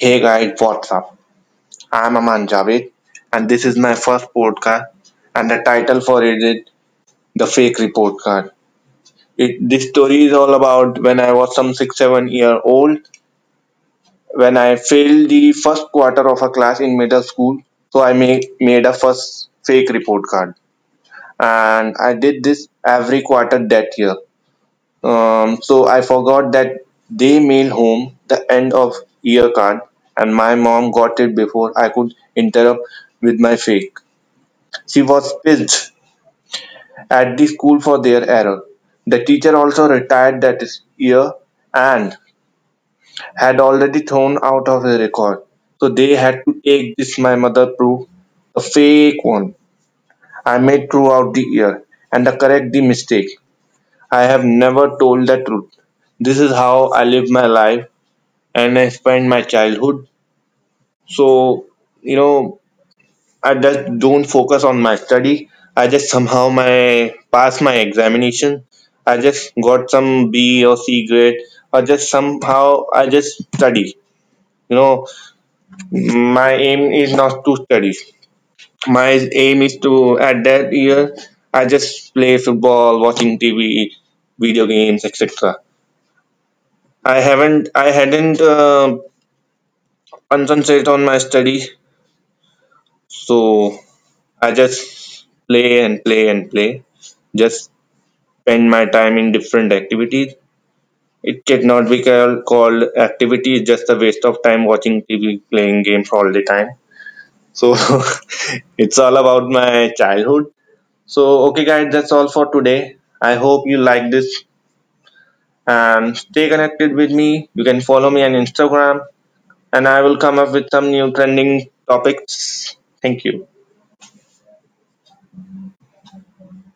Hey guys, what's up? I'm Aman Javed, and this is my first podcast. And the title for it is The Fake Report Card. It, this story is all about when I was some six, seven year old, when I failed the first quarter of a class in middle school. So I made, made a first fake report card. And I did this every quarter that year. Um, so I forgot that they mail home the end of year card, and my mom got it before I could interrupt with my fake. She was pissed at the school for their error. The teacher also retired that year and had already thrown out of the record. So they had to take this my mother proof, a fake one I made throughout the year, and correct the mistake. I have never told the truth. This is how I live my life and I spent my childhood. So, you know, I just don't focus on my study. I just somehow my pass my examination. I just got some B or C grade, or just somehow I just study. You know, my aim is not to study. My aim is to at that year I just play football, watching TV, video games, etc. I haven't, I hadn't uh, concentrate on my study, so I just play and play and play. Just spend my time in different activities. It cannot be called, called activity, it's just a waste of time watching TV, playing games all the time. So it's all about my childhood. So, okay, guys, that's all for today. I hope you like this and stay connected with me. You can follow me on Instagram and I will come up with some new trending topics. Thank you.